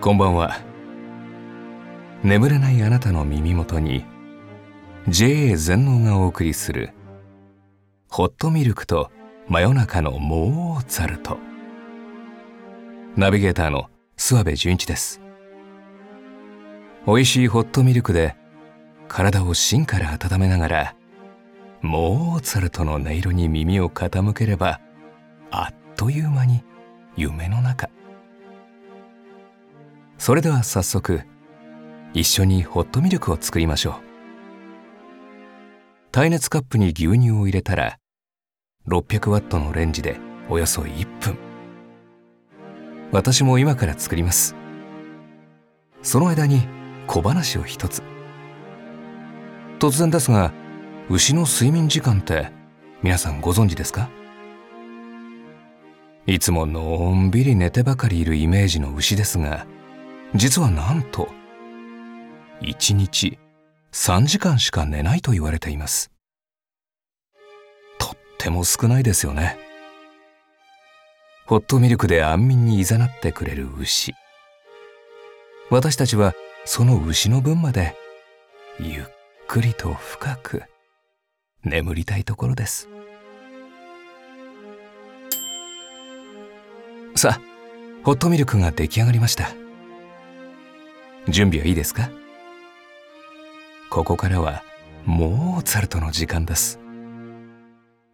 こんばんは。眠れないあなたの耳元に JA 全農がお送りするホットミルクと真夜中のモーツァルト。ナビゲーターの諏訪部純一です。美味しいホットミルクで体を芯から温めながらモーツァルトの音色に耳を傾ければあっという間に夢の中。それでは早速一緒にホットミルクを作りましょう。耐熱カップに牛乳を入れたら600ワットのレンジでおよそ1分。私も今から作ります。その間に小話を一つ。突然ですが牛の睡眠時間って皆さんご存知ですか？いつものんびり寝てばかりいるイメージの牛ですが実はなんと1日3時間しか寝ないと言われています。とっても少ないですよね。ホットミルクで安眠にいざなってくれる牛。私たちはその牛の分までゆっくりと深く眠りたいところです。さあホットミルクが出来上がりました。準備はいいですか？ここからはモーツァルトの時間です。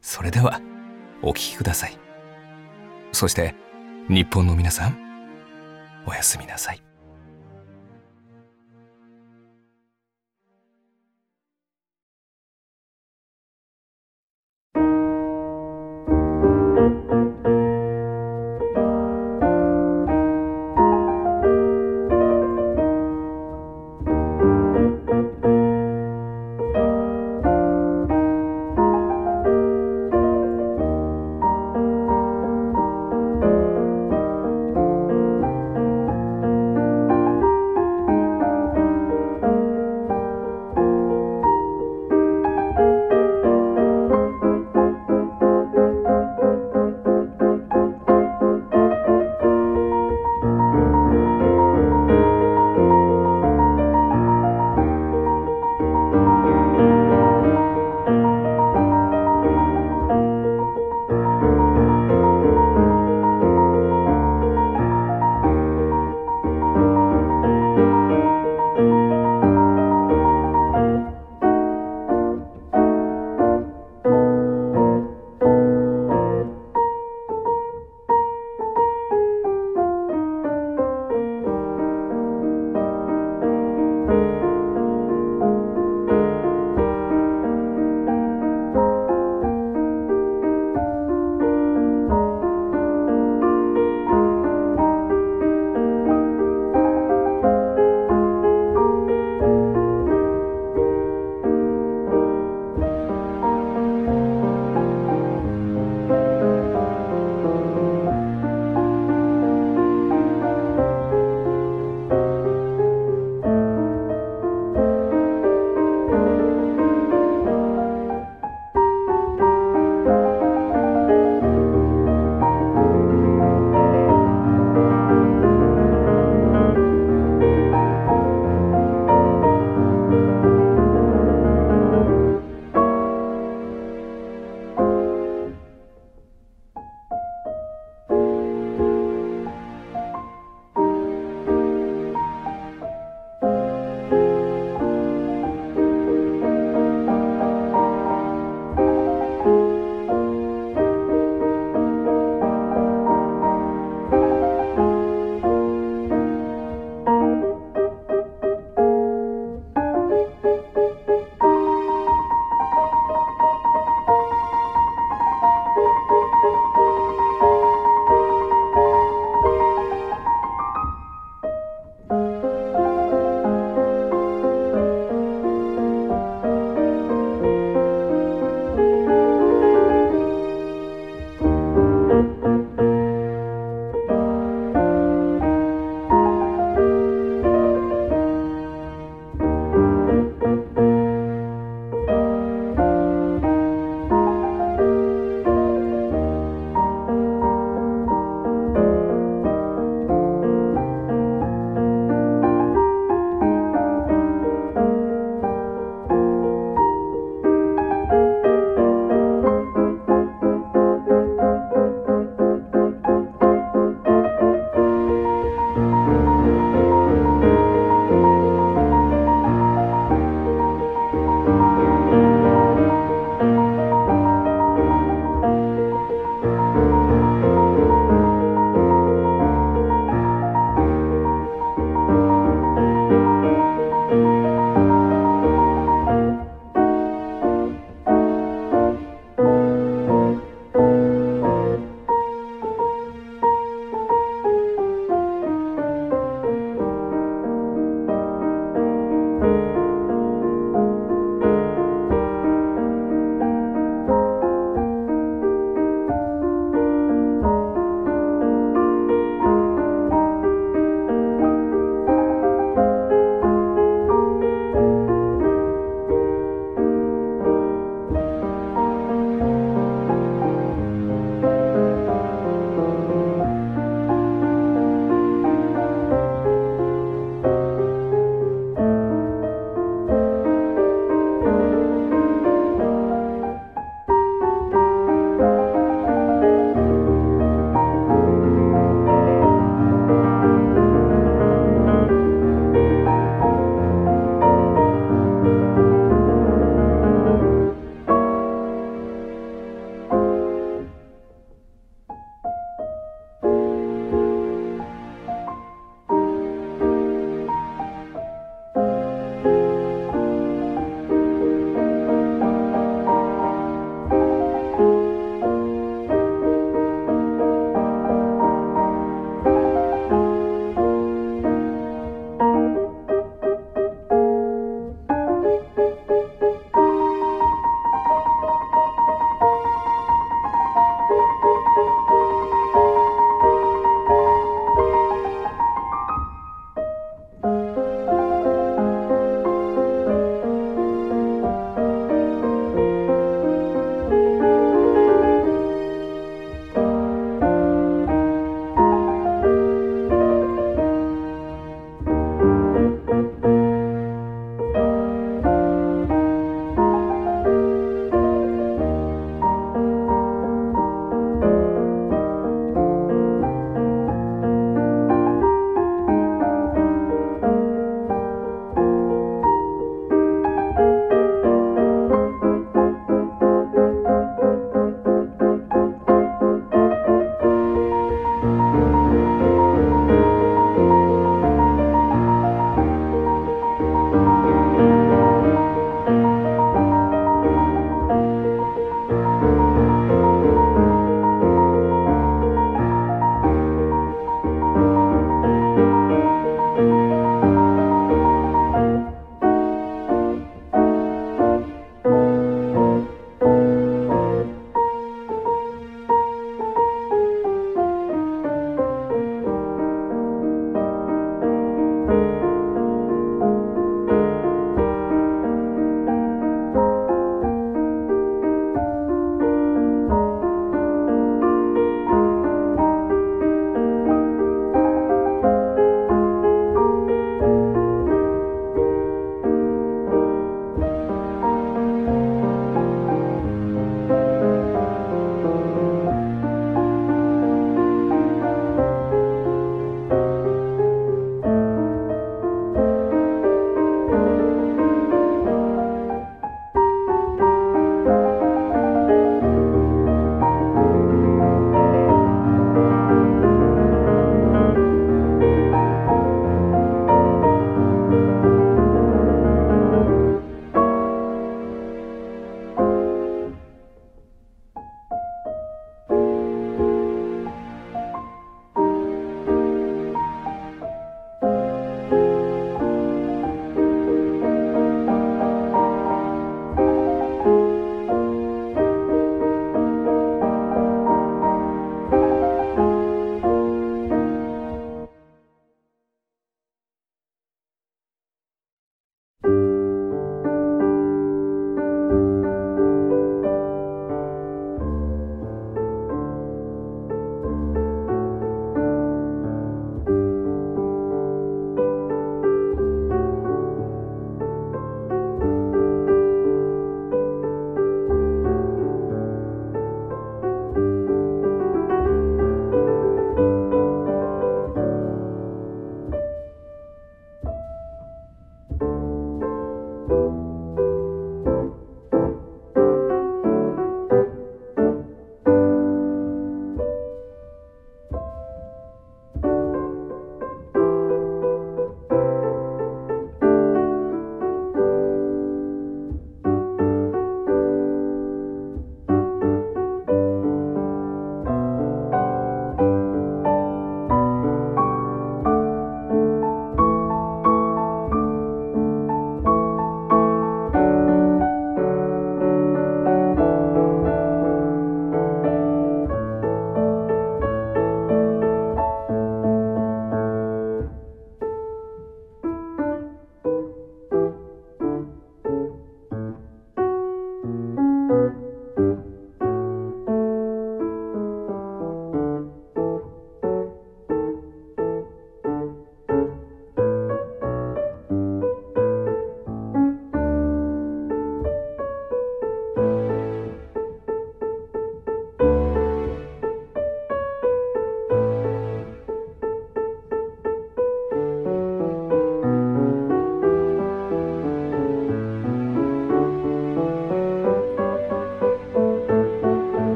それではお聴きください。そして日本の皆さんおやすみなさい「